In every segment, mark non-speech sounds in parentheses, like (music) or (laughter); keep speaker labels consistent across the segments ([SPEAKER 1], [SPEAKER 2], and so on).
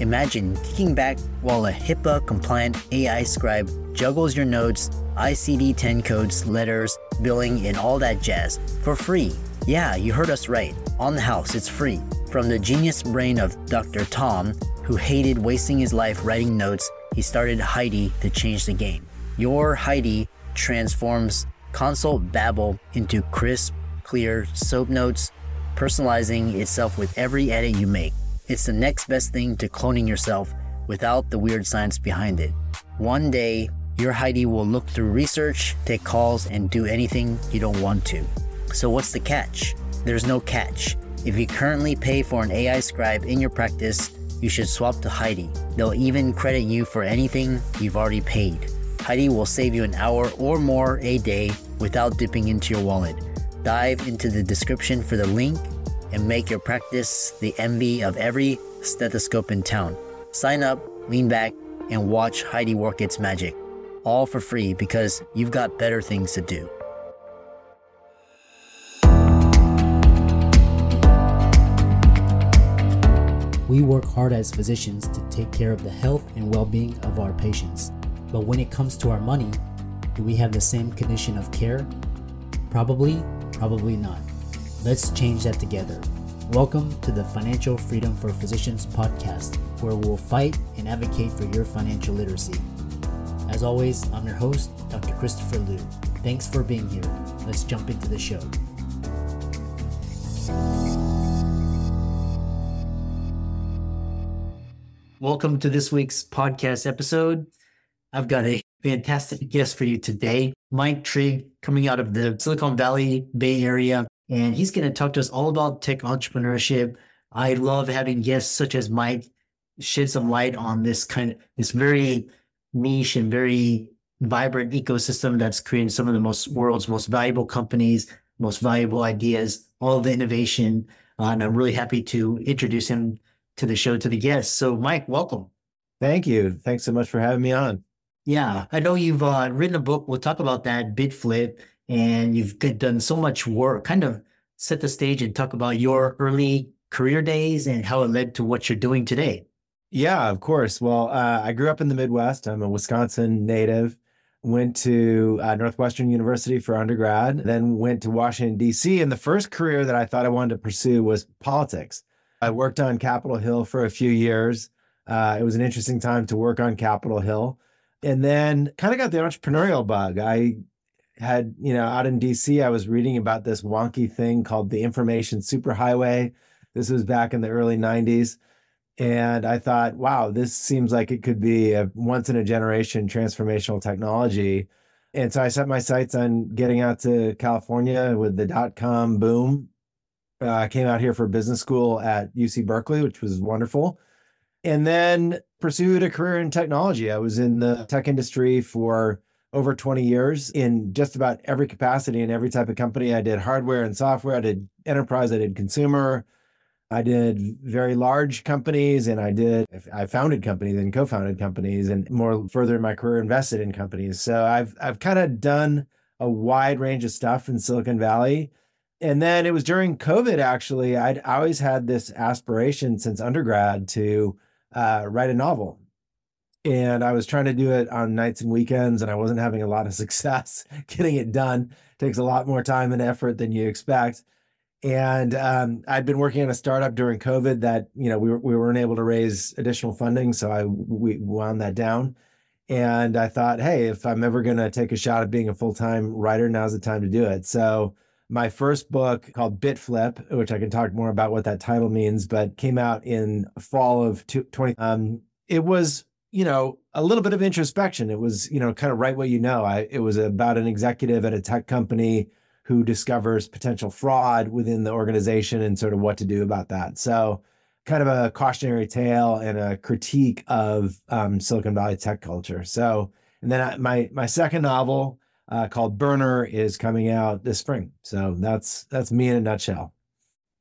[SPEAKER 1] Imagine kicking back while a HIPAA compliant AI scribe juggles your notes, ICD 10 codes, letters, billing, and all that jazz for free. Yeah, you heard us right. On the house, it's free. From the genius brain of Dr. Tom, who hated wasting his life writing notes, he started Heidi to change the game. Your Heidi transforms consult babble into crisp, clear soap notes personalizing itself with every edit you make. It's the next best thing to cloning yourself without the weird science behind it. One day, your Heidi will look through research, take calls, and do anything you don't want to. So, what's the catch? There's no catch. If you currently pay for an AI scribe in your practice, you should swap to Heidi. They'll even credit you for anything you've already paid. Heidi will save you an hour or more a day without dipping into your wallet. Dive into the description for the link and make your practice the envy of every stethoscope in town. Sign up, lean back, and watch Heidi work its magic. All for free because you've got better things to do.
[SPEAKER 2] We work hard as physicians to take care of the health and well being of our patients. But when it comes to our money, do we have the same condition of care? Probably Probably not. Let's change that together. Welcome to the Financial Freedom for Physicians podcast, where we'll fight and advocate for your financial literacy. As always, I'm your host, Dr. Christopher Loo. Thanks for being here. Let's jump into the show. Welcome to this week's podcast episode. I've got a fantastic guest for you today. Mike Trigg, coming out of the Silicon Valley Bay Area, and he's going to talk to us all about tech entrepreneurship. I love having guests such as Mike shed some light on this kind of this very niche and very vibrant ecosystem that's creating some of the most world's most valuable companies, most valuable ideas, all the innovation. Uh, and I'm really happy to introduce him to the show to the guests. So, Mike, welcome.
[SPEAKER 3] Thank you. Thanks so much for having me on.
[SPEAKER 2] Yeah, I know you've uh, written a book. We'll talk about that, BitFlip, and you've done so much work. Kind of set the stage and talk about your early career days and how it led to what you're doing today.
[SPEAKER 3] Yeah, of course. Well, uh, I grew up in the Midwest. I'm a Wisconsin native. Went to uh, Northwestern University for undergrad, then went to Washington, D.C. And the first career that I thought I wanted to pursue was politics. I worked on Capitol Hill for a few years. Uh, it was an interesting time to work on Capitol Hill and then kind of got the entrepreneurial bug. I had, you know, out in DC, I was reading about this wonky thing called the information superhighway. This was back in the early 90s. And I thought, wow, this seems like it could be a once in a generation transformational technology. And so I set my sights on getting out to California with the dot com boom. Uh, I came out here for business school at UC Berkeley, which was wonderful and then pursued a career in technology. I was in the tech industry for over 20 years in just about every capacity in every type of company. I did hardware and software, I did enterprise, I did consumer, I did very large companies, and I did I founded companies and co-founded companies, and more further in my career invested in companies. So I've I've kind of done a wide range of stuff in Silicon Valley. And then it was during COVID, actually, I'd always had this aspiration since undergrad to uh, write a novel. And I was trying to do it on nights and weekends, and I wasn't having a lot of (laughs) success getting it done. It takes a lot more time and effort than you expect. And um, I'd been working on a startup during COVID that you know we were, we weren't able to raise additional funding, so I we wound that down. And I thought, hey, if I'm ever going to take a shot at being a full time writer, now's the time to do it. So my first book called Bitflip, which I can talk more about what that title means, but came out in fall of 20. Um, it was you know, a little bit of introspection. It was, you know, kind of right what you know. I it was about an executive at a tech company who discovers potential fraud within the organization and sort of what to do about that. So, kind of a cautionary tale and a critique of um, Silicon Valley tech culture. So, and then I, my my second novel uh, called Burner is coming out this spring. So that's that's me in a nutshell.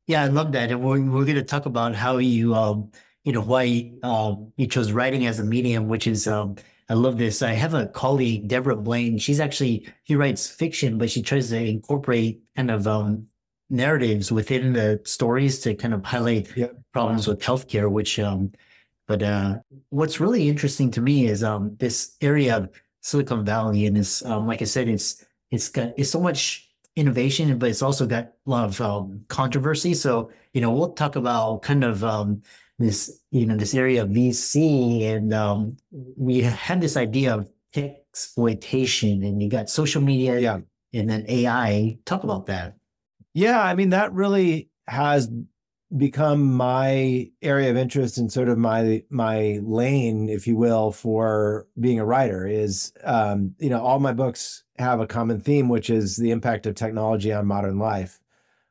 [SPEAKER 2] Yeah, I love that, and we're we're going to talk about how you um, you know why um, you chose writing as a medium, which is um, I love this. I have a colleague, Deborah Blaine. She's actually she writes fiction, but she tries to incorporate kind of um, narratives within the stories to kind of highlight problems with healthcare. Which, um, but uh, what's really interesting to me is um, this area of Silicon Valley, and it's um, like I said, it's it's got it's so much innovation, but it's also got a lot of um, controversy. So you know, we'll talk about kind of um, this you know this area of VC, and um, we had this idea of tech exploitation, and you got social media,
[SPEAKER 3] yeah.
[SPEAKER 2] and then AI. Talk about that.
[SPEAKER 3] Yeah, I mean that really has become my area of interest and sort of my my lane, if you will, for being a writer. Is um, you know all my books have a common theme, which is the impact of technology on modern life.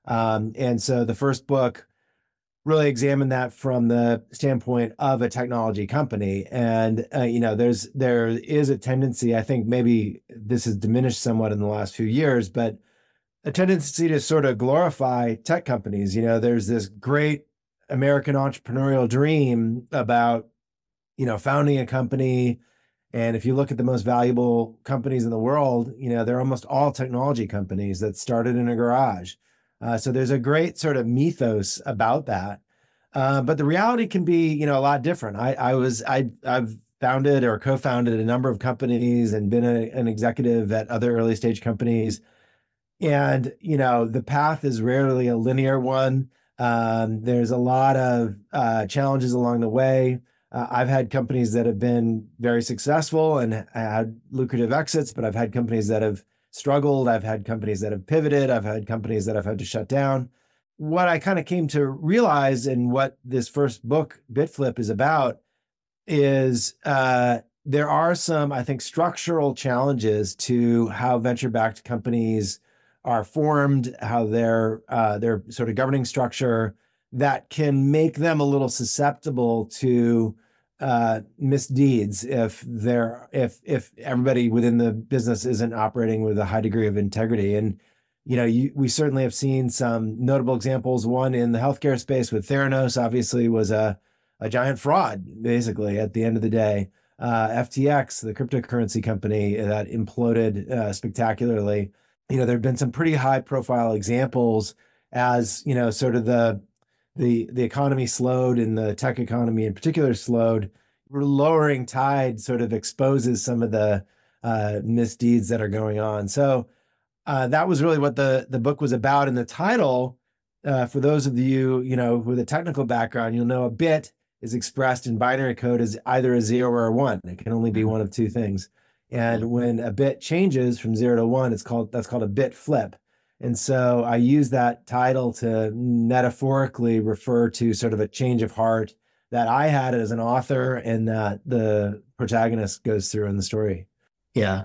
[SPEAKER 3] Um, and so the first book really examine that from the standpoint of a technology company. And uh, you know there's there is a tendency i think maybe this has diminished somewhat in the last few years but a tendency to sort of glorify tech companies. You know there's this great american entrepreneurial dream about you know founding a company. And if you look at the most valuable companies in the world you know they're almost all technology companies that started in a garage uh, so there's a great sort of mythos about that. Uh, but the reality can be, you know, a lot different. I, I was, I, I've founded or co-founded a number of companies and been a, an executive at other early stage companies. And, you know, the path is rarely a linear one. Um, there's a lot of uh, challenges along the way. Uh, I've had companies that have been very successful and had lucrative exits, but I've had companies that have struggled. I've had companies that have pivoted. I've had companies that I've had to shut down. What I kind of came to realize and what this first book, Bitflip, is about is uh, there are some, I think, structural challenges to how venture backed companies are formed, how their uh, their sort of governing structure that can make them a little susceptible to uh, misdeeds if they're if if everybody within the business isn't operating with a high degree of integrity. And you know you, we certainly have seen some notable examples. One in the healthcare space with theranos obviously was a, a giant fraud basically at the end of the day. Uh, ftx the cryptocurrency company that imploded uh, spectacularly. You know there have been some pretty high profile examples as you know sort of the the the economy slowed and the tech economy in particular slowed, lowering tide sort of exposes some of the uh, misdeeds that are going on. So uh, that was really what the the book was about. And the title, uh, for those of you you know with a technical background, you'll know a bit is expressed in binary code as either a zero or a one. It can only be mm-hmm. one of two things. And when a bit changes from zero to one, it's called that's called a bit flip. And so I use that title to metaphorically refer to sort of a change of heart that I had as an author and that the protagonist goes through in the story.
[SPEAKER 2] Yeah.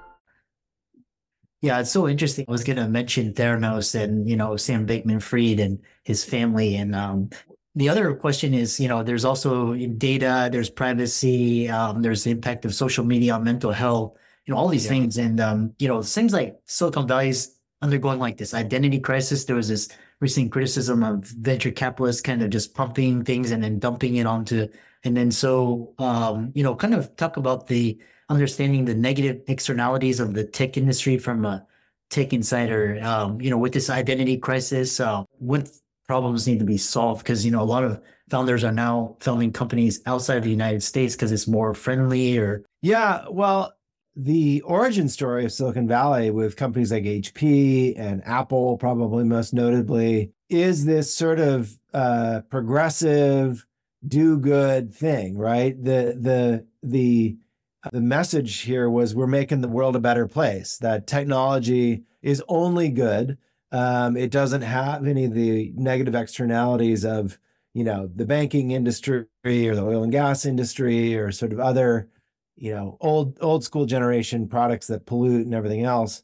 [SPEAKER 2] Yeah, it's so interesting. I was going to mention Theranos and, you know, Sam Bankman-Fried and his family. And um, the other question is, you know, there's also data, there's privacy, um, there's the impact of social media on mental health, you know, all these yeah. things. And, um, you know, it seems like Silicon Valley's undergoing like this identity crisis. There was this recent criticism of venture capitalists kind of just pumping things and then dumping it onto, and then so, um, you know, kind of talk about the, understanding the negative externalities of the tech industry from a tech insider. Um, you know, with this identity crisis, uh, what problems need to be solved? Because you know, a lot of founders are now founding companies outside of the United States because it's more friendly. Or
[SPEAKER 3] yeah, well, the origin story of Silicon Valley with companies like HP and Apple, probably most notably, is this sort of uh, progressive, do good thing, right? The the the the message here was we're making the world a better place, that technology is only good. Um, it doesn't have any of the negative externalities of, you know, the banking industry or the oil and gas industry or sort of other, you know, old old school generation products that pollute and everything else.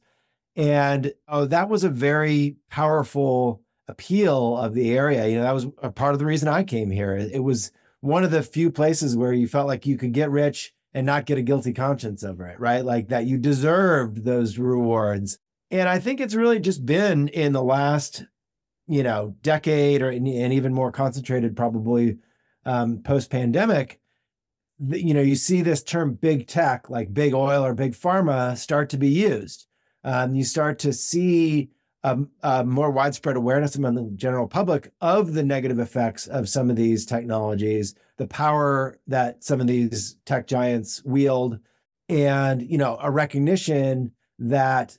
[SPEAKER 3] And oh, that was a very powerful appeal of the area. You know, that was a part of the reason I came here. It was one of the few places where you felt like you could get rich and not get a guilty conscience over it, right? Like that you deserved those rewards. And I think it's really just been in the last, you know, decade or and even more concentrated probably um, post pandemic. You know, you see this term big tech, like big oil or big pharma, start to be used. Um, you start to see a, a, more widespread awareness among the general public of the negative effects of some of these technologies the power that some of these tech giants wield, and you know a recognition that,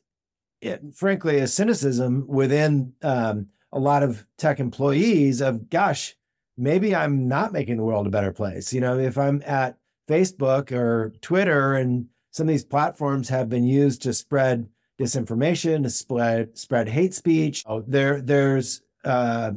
[SPEAKER 3] it, frankly, a cynicism within um, a lot of tech employees of, gosh, maybe I'm not making the world a better place. You know, if I'm at Facebook or Twitter, and some of these platforms have been used to spread disinformation, to spread spread hate speech. Oh, there, there's uh,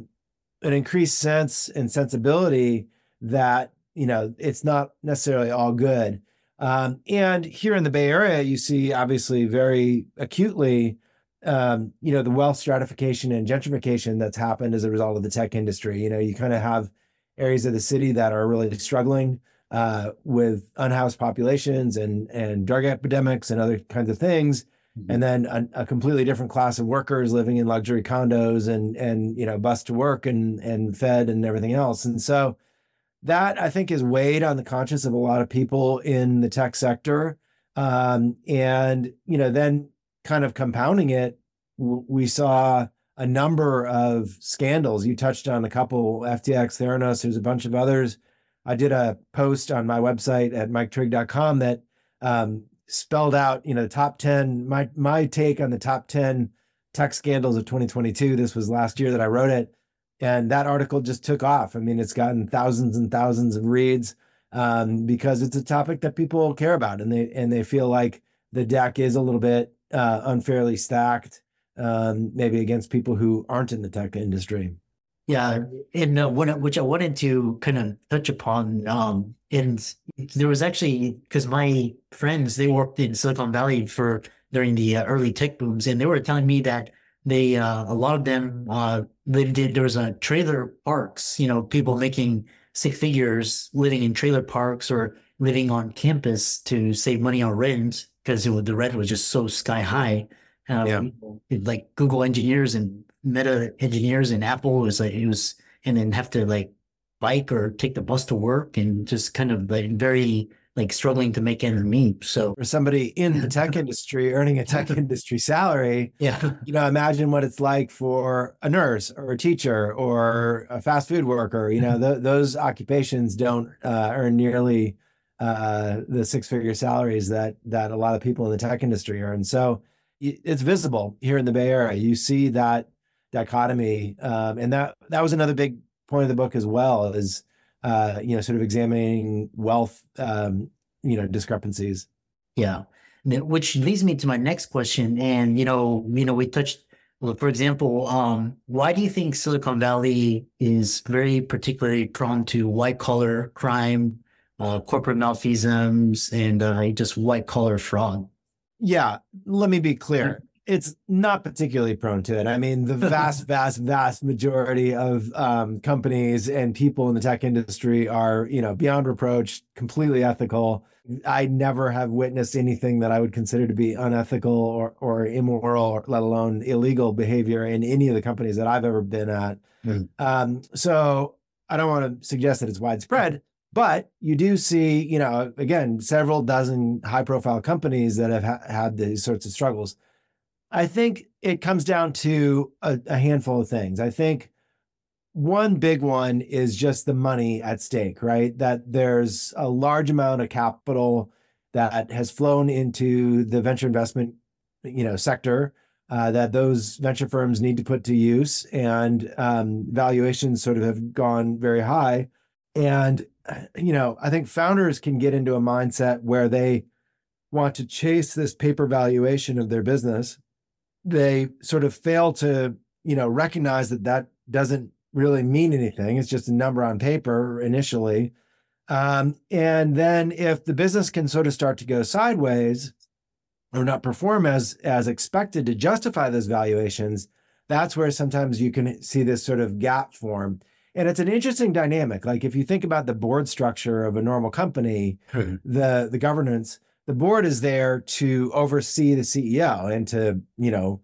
[SPEAKER 3] an increased sense and sensibility that you know it's not necessarily all good. Um, and here in the Bay Area, you see obviously very acutely, um, you know, the wealth stratification and gentrification that's happened as a result of the tech industry. You know, you kind of have areas of the city that are really struggling uh, with unhoused populations and and drug epidemics and other kinds of things. Mm-hmm. And then a, a, completely different class of workers living in luxury condos and and you know bus to work and and fed and everything else. And so that I think is weighed on the conscience of a lot of people in the tech sector. Um, and you know, then kind of compounding it, w- we saw a number of scandals. You touched on a couple, FTX, Theranos. There's a bunch of others. I did a post on my website at miketrigg.com that um, spelled out, you know, the top ten. My my take on the top ten tech scandals of 2022. This was last year that I wrote it and that article just took off. I mean, it's gotten thousands and thousands of reads um, because it's a topic that people care about, and they and they feel like the deck is a little bit uh, unfairly stacked, um, maybe against people who aren't in the tech industry.
[SPEAKER 2] Yeah, and uh, what, which I wanted to kind of touch upon, um, and there was actually because my friends they worked in Silicon Valley for during the uh, early tech booms, and they were telling me that they uh, a lot of them uh, they did there was a trailer parks you know people making six figures living in trailer parks or living on campus to save money on rent because the rent was just so sky high um, yeah. like google engineers and meta engineers in apple was like it was and then have to like bike or take the bus to work and just kind of like very like struggling to make ends meet. So
[SPEAKER 3] for somebody in the tech (laughs) industry earning a tech industry salary,
[SPEAKER 2] yeah,
[SPEAKER 3] you know, imagine what it's like for a nurse or a teacher or a fast food worker. You know, th- those occupations don't uh, earn nearly uh, the six figure salaries that that a lot of people in the tech industry earn. So it's visible here in the Bay Area. You see that dichotomy, um, and that that was another big point of the book as well. Is uh, you know, sort of examining wealth um, you know discrepancies.
[SPEAKER 2] Yeah, which leads me to my next question. And you know, you know, we touched. Well, for example, um, why do you think Silicon Valley is very particularly prone to white collar crime, uh, corporate malfeasance, and uh, just white collar fraud?
[SPEAKER 3] Yeah, let me be clear it's not particularly prone to it. I mean, the (laughs) vast, vast, vast majority of um, companies and people in the tech industry are, you know, beyond reproach, completely ethical. I never have witnessed anything that I would consider to be unethical or, or immoral, or let alone illegal behavior in any of the companies that I've ever been at. Mm. Um, so I don't want to suggest that it's widespread, but you do see, you know, again, several dozen high profile companies that have ha- had these sorts of struggles. I think it comes down to a, a, handful of things. I think one big one is just the money at stake, right? That there's a large amount of capital that has flown into the venture investment, you know, sector uh, that those venture firms need to put to use, and um, valuations sort of have gone very high. And you know, I think founders can get into a mindset where they want to chase this paper valuation of their business they sort of fail to you know recognize that that doesn't really mean anything. It's just a number on paper initially. Um, and then if the business can sort of start to go sideways or not perform as as expected to justify those valuations that's where sometimes you can see this sort of gap form. And it's an interesting dynamic. Like if you think about the board structure of a normal company the the governance the board is there to oversee the CEO and to, you know,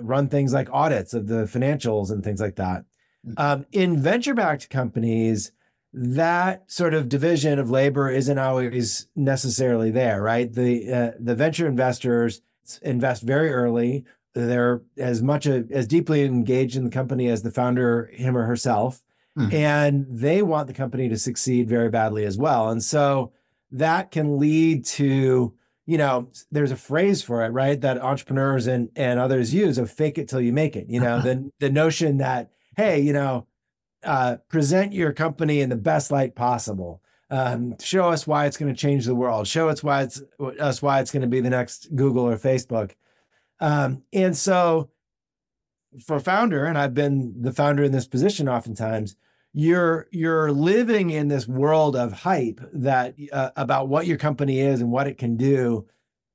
[SPEAKER 3] run things like audits of the financials and things like that. Mm. Um, in venture backed companies, that sort of division of labor isn't always necessarily there, right? The uh, the venture investors invest very early. They're as much a, as deeply engaged in the company as the founder, him or herself, mm. and they want the company to succeed very badly as well. And so that can lead to you know there's a phrase for it right that entrepreneurs and and others use of fake it till you make it you know (laughs) the the notion that hey you know uh, present your company in the best light possible. Um, show us why it's going to change the world. Show us why it's us why it's going to be the next google or facebook. Um, and so for founder and i've been the founder in this position oftentimes you're you're living in this world of hype that uh, about what your company is and what it can do.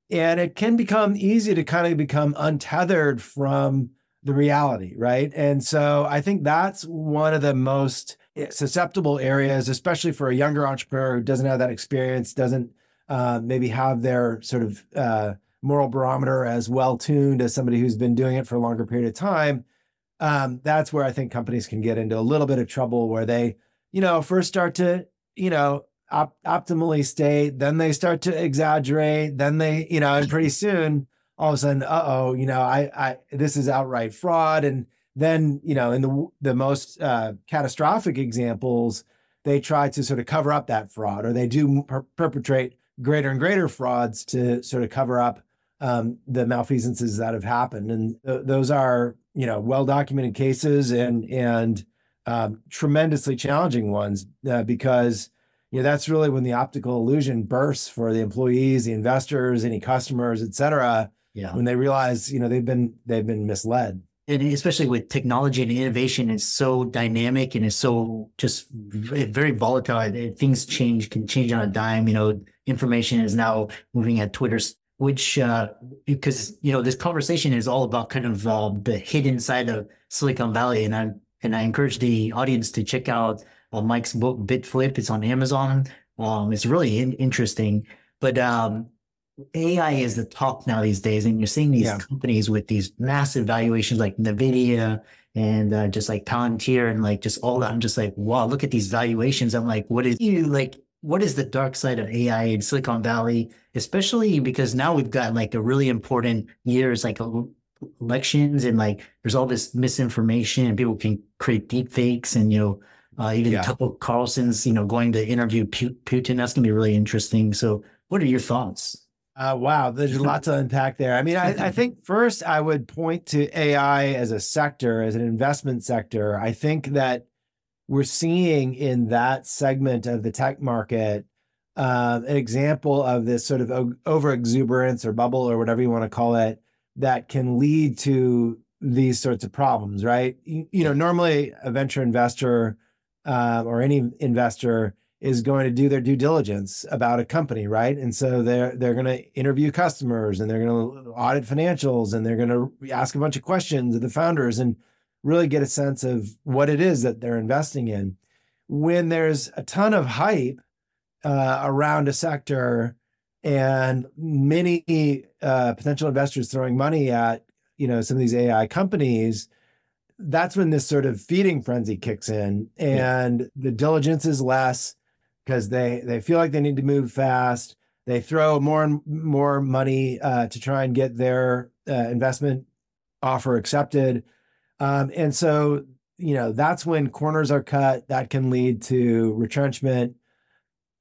[SPEAKER 3] And it can become easy to kind of become untethered from the reality right? And so i think that's one of the most eh, susceptible areas especially for a younger entrepreneur who doesn't have that experience doesn't uh, maybe have their sort of uh, moral barometer as well tuned as somebody who's been doing it for a longer period of time um, that's where I think companies can get into a little bit of trouble where they, you know, first start to, you know, op- optimally state, then they start to exaggerate, then they, you know, and pretty soon all of a sudden, uh oh, you know, I, I, this is outright fraud, and then, you know, in the the most uh, catastrophic examples, they try to sort of cover up that fraud, or they do per- perpetrate greater and greater frauds to sort of cover up um, the malfeasances that have happened, and th- those are you know well documented cases and and um, tremendously challenging ones uh, because you know that's really when the optical illusion bursts for the employees, the investors, any customers, et cetera. Yeah. When they realize you know they've been they've been misled.
[SPEAKER 2] And especially with technology and innovation, is so dynamic and it's so just very volatile. Things change, can change on a dime. You know, information is now moving at Twitter's which uh, because you know this conversation is all about kind of uh, the hidden side of Silicon Valley, and I and I encourage the audience to check out uh, Mike's book BitFlip. It's on Amazon. Um, it's really in- interesting, but um, AI is the talk now these days, and you're seeing these yeah. companies with these massive valuations like Nvidia and uh, just like Palantir and like just all that. I'm just like, wow, look at these valuations. I'm like, what is you like? What is the dark side of AI in Silicon Valley, especially because now we've got like a really important years like elections and like there's all this misinformation and people can create deep fakes and you know uh, even yeah. Tucker Carlson's you know going to interview Putin. That's gonna be really interesting. So, what are your thoughts?
[SPEAKER 3] Uh, wow, there's a lot to unpack there. I mean, I, I, think first I would point to AI as a sector, as an investment sector. I think that we're seeing in that segment of the tech market uh, an example of this sort of over exuberance or bubble or whatever you want to call it that can lead to these sorts of problems, right? You, you know, normally a venture investor uh, or any investor is going to do their due diligence about a company, right? And so they're they're going to interview customers and they're going to audit financials and they're going to ask a bunch of questions of the founders and really get a sense of what it is that they're investing in. When there's a ton of hype uh, around a sector and many uh, potential investors throwing money at you know some of these AI companies, that's when this sort of feeding frenzy kicks in, and yeah. the diligence is less because they they feel like they need to move fast. They throw more and more money uh, to try and get their uh, investment offer accepted, um, and so you know that's when corners are cut. That can lead to retrenchment.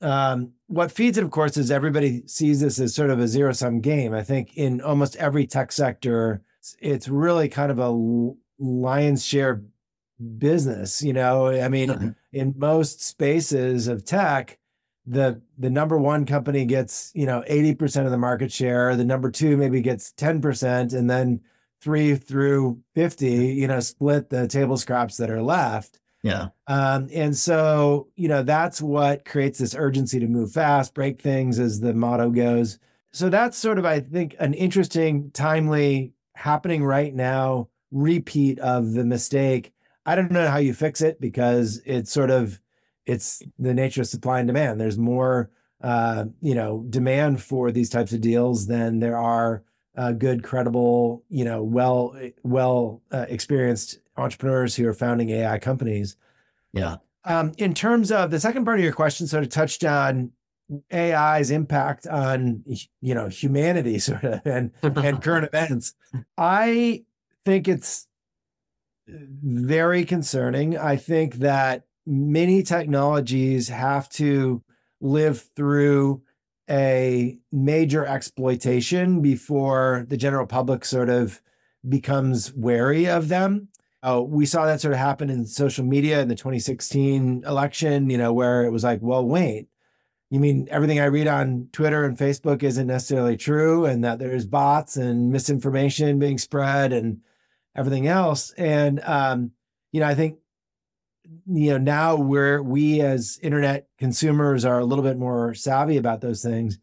[SPEAKER 3] Um, what feeds it, of course, is everybody sees this as sort of a zero sum game. I think in almost every tech sector, it's really kind of a lion's share business. You know, I mean, mm-hmm. in most spaces of tech, the the number one company gets you know 80% of the market share the number two maybe gets 10% and then three through 50 you know split the table scraps that are left.
[SPEAKER 2] Yeah.
[SPEAKER 3] Um, and so you know that's what creates this urgency to move fast break things as the motto goes. So that's sort of i think an interesting timely happening right now repeat of the mistake. I don't know how you fix it because it's sort of it's the nature of supply and demand. There's more uh, you know demand for these types of deals than there are uh, good, credible, you know, well well uh, experienced entrepreneurs who are founding AI companies.
[SPEAKER 2] Yeah.
[SPEAKER 3] Um, in terms of the second part of your question, sort of touched on AI's impact on you know humanity, (laughs) sort of, and and current (laughs) events. I think it's very concerning. I think that many technologies have to live through a major exploitation before the general public sort of becomes wary of them. Oh, we saw that sort of happen in social media in the 2016 election, you know, where it was like, well, wait, you mean everything I read on Twitter and Facebook isn't necessarily true, and that there's bots and misinformation being spread and everything else. And um, you know, I think you know now we're we as internet consumers are a little bit more savvy about those things.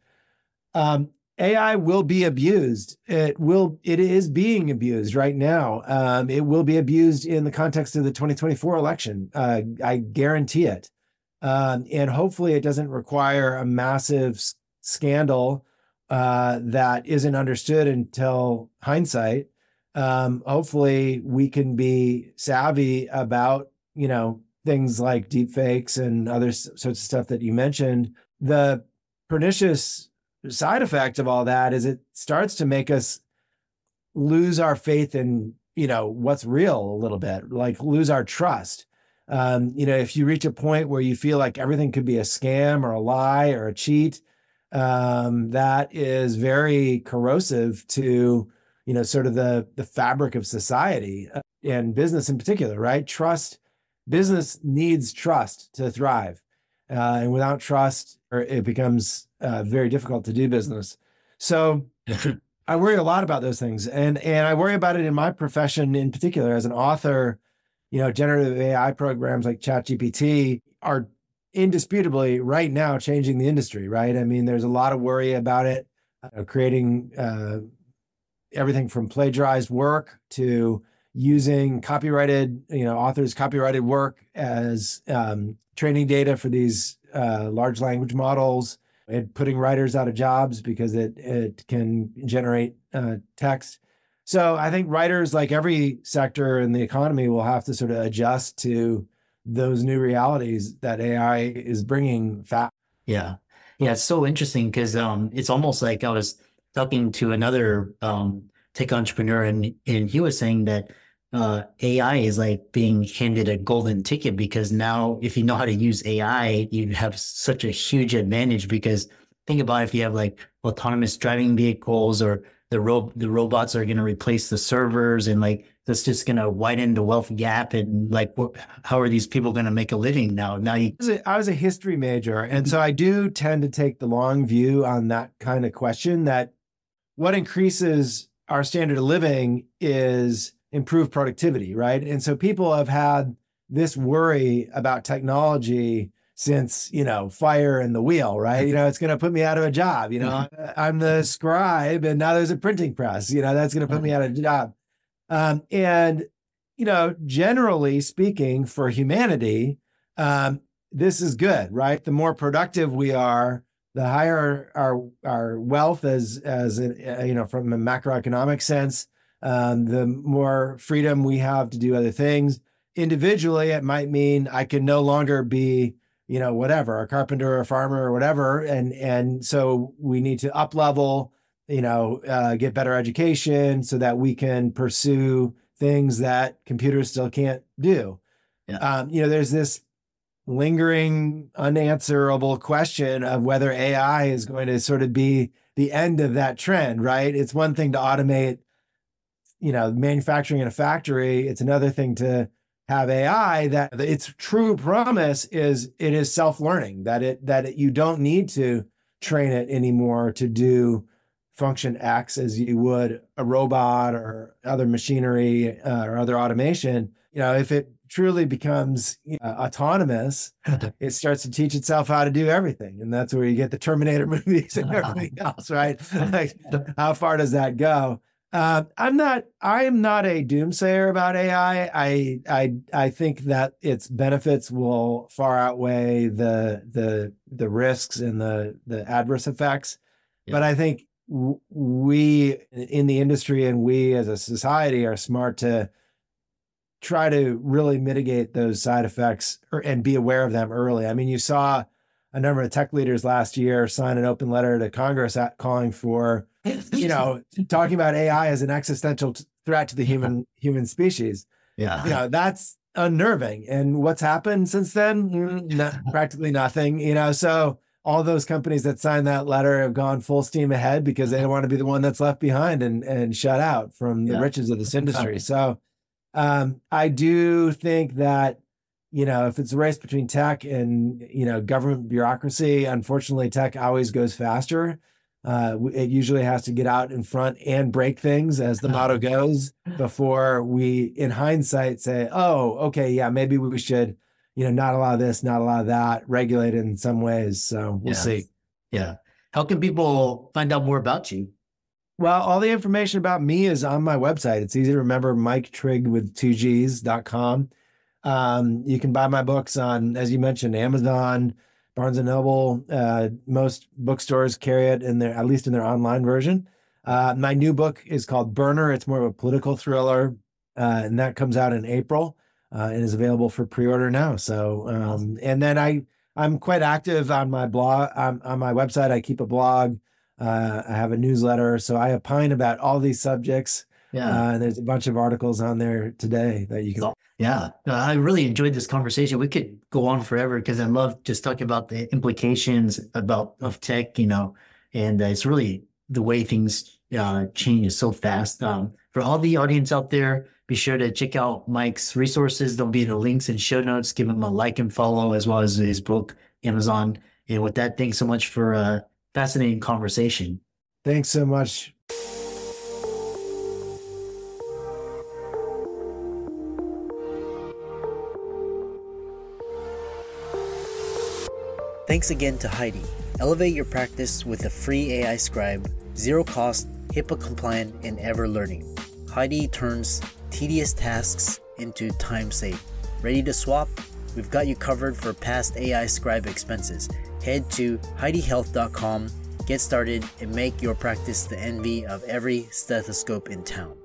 [SPEAKER 3] Um, AI will be abused. It will. It is being abused right now. Um, it will be abused in the context of the 2024 election. Uh, I guarantee it. Um, and hopefully, it doesn't require a massive s- scandal uh, that isn't understood until hindsight um, hopefully we can be savvy about you know things like deep fakes and other sorts of stuff that you mentioned the pernicious side effect of all that is it starts to make us lose our faith in you know what's real a little bit like lose our trust. Um, you know if you reach a point where you feel like everything could be a scam or a lie or a cheat um, that is very corrosive to you know sort of the the fabric of society uh, and business in particular right? Trust business needs trust to thrive uh, and without trust it becomes uh, very difficult to do business. So (laughs) i worry a lot about those things and and i worry about it in my profession in particular as an author. You know generative ai programs like chatgpt are indisputably right now changing the industry right? I mean there's a lot of worry about it uh, creating uh, everything from plagiarized work to using copyrighted, you know, authors' copyrighted work as um, training data for these uh, large language models, and putting writers out of jobs because it it can generate uh, text. So I think writers, like every sector in the economy, will have to sort of adjust to those new realities that AI is bringing. Fast.
[SPEAKER 2] Yeah, yeah, it's so interesting because um, it's almost like I was talking to another um, tech entrepreneur, and and he was saying that uh, AI is like being handed a golden ticket because now, if you know how to use AI, you have such a huge advantage. Because think about if you have like autonomous driving vehicles or the ro- the robots are going to replace the servers and like that's just going to widen the wealth gap and like what, how are these people going to make a living now now you
[SPEAKER 3] I was, a, I was a history major and so i do tend to take the long view on that kind of question that what increases our standard of living is improved productivity right? And so people have had this worry about technology since you know fire and the wheel right? You know it's going to put me out of a job you know? (laughs) I'm the scribe and now there's a printing press you know that's going to put me out of a job. Um, and you know generally speaking for humanity um, this is good right? The more productive we are the higher our our wealth as as uh, you know from a macroeconomic sense um, the more freedom we have to do other things. Individually it might mean i can no longer be you know whatever a carpenter or a farmer or whatever and and so we need to up level you know uh, get better education so that we can pursue things that computers still can't do. Yeah. um, you know there's this lingering unanswerable question of whether ai is going to sort of be the end of that trend right? It's one thing to automate you know manufacturing in a factory it's another thing to have AI that its true promise is it is self-learning that it that it, you don't need to train it anymore to do function X as you would a robot or other machinery uh, or other automation. You know, if it truly becomes uh, autonomous, (laughs) it starts to teach itself how to do everything, and that's where you get the Terminator (laughs) movies and (laughs) everything else, right? like, how far does that go? Uh, I'm not. I am not a doomsayer about AI. I I I think that its benefits will far outweigh the the the risks and the the adverse effects. Yeah. But I think w- we in the industry and we as a society are smart to try to really mitigate those side effects or, and be aware of them early. I mean, you saw a number of tech leaders last year signed an open letter to Congress calling for you know, talking about AI as an existential threat to the human (laughs) human species.
[SPEAKER 2] Yeah,
[SPEAKER 3] you know, that's unnerving. And what's happened since then? Mm, practically nothing. You know, so all those companies that signed that letter have gone full steam ahead because they don't want to be the one that's left behind and and shut out from the yeah. riches of this (laughs) industry. So um, I do think that you know if it's a race between tech and you know government bureaucracy, unfortunately, tech always goes faster. Uh, it usually has to get out in front and break things, as the motto (laughs) goes, before we, in hindsight, say, "Oh, okay, yeah, maybe we should, you know, not allow this, not allow that, regulate it in some ways." So we'll see.
[SPEAKER 2] Yeah. How can people find out more about you?
[SPEAKER 3] Well, all the information about me is on my website. It's easy to remember, Mike Trigg with two G's.com. Um, you can buy my books on, as you mentioned, Amazon, Barnes and Noble, uh, most bookstores carry it in their, at least in their online version. Uh, my new book is called Burner. It's more of a political thriller, uh, and that comes out in April uh, and is available for pre-order now. So, um, and then I I'm quite active on my blog on, on my website. I keep a blog. Uh, I have a newsletter, so I opine about all these subjects. Yeah, uh, and there's a bunch of articles on there today that you can.
[SPEAKER 2] Yeah, I really enjoyed this conversation. We could go on forever because I love just talking about the implications about of tech, you know, and uh, it's really the way things uh, change is so fast. Um, for all the audience out there, be sure to check out Mike's resources. There'll be the links and show notes. Give him a like and follow, as well as his book, Amazon. And with that, thanks so much for a fascinating conversation.
[SPEAKER 3] Thanks so much.
[SPEAKER 1] Thanks again to Heidi. Elevate your practice with a free AI scribe, zero cost, HIPAA compliant, and ever learning. Heidi turns tedious tasks into time saved. Ready to swap? We've got you covered for past AI scribe expenses. Head to HeidiHealth.com, get started, and make your practice the envy of every stethoscope in town.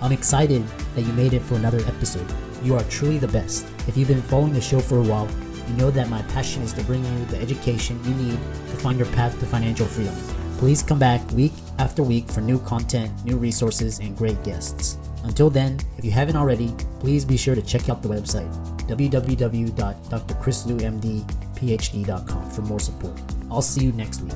[SPEAKER 4] I'm excited that you made it for another episode. You are truly the best. If you've been following the show for a while, you know that my passion is to bring you the education you need to find your path to financial freedom. Please come back week after week for new content, new resources, and great guests. Until then, if you haven't already, please be sure to check out the website www.drchrisloomdphd.com for more support.
[SPEAKER 2] I'll see you next week.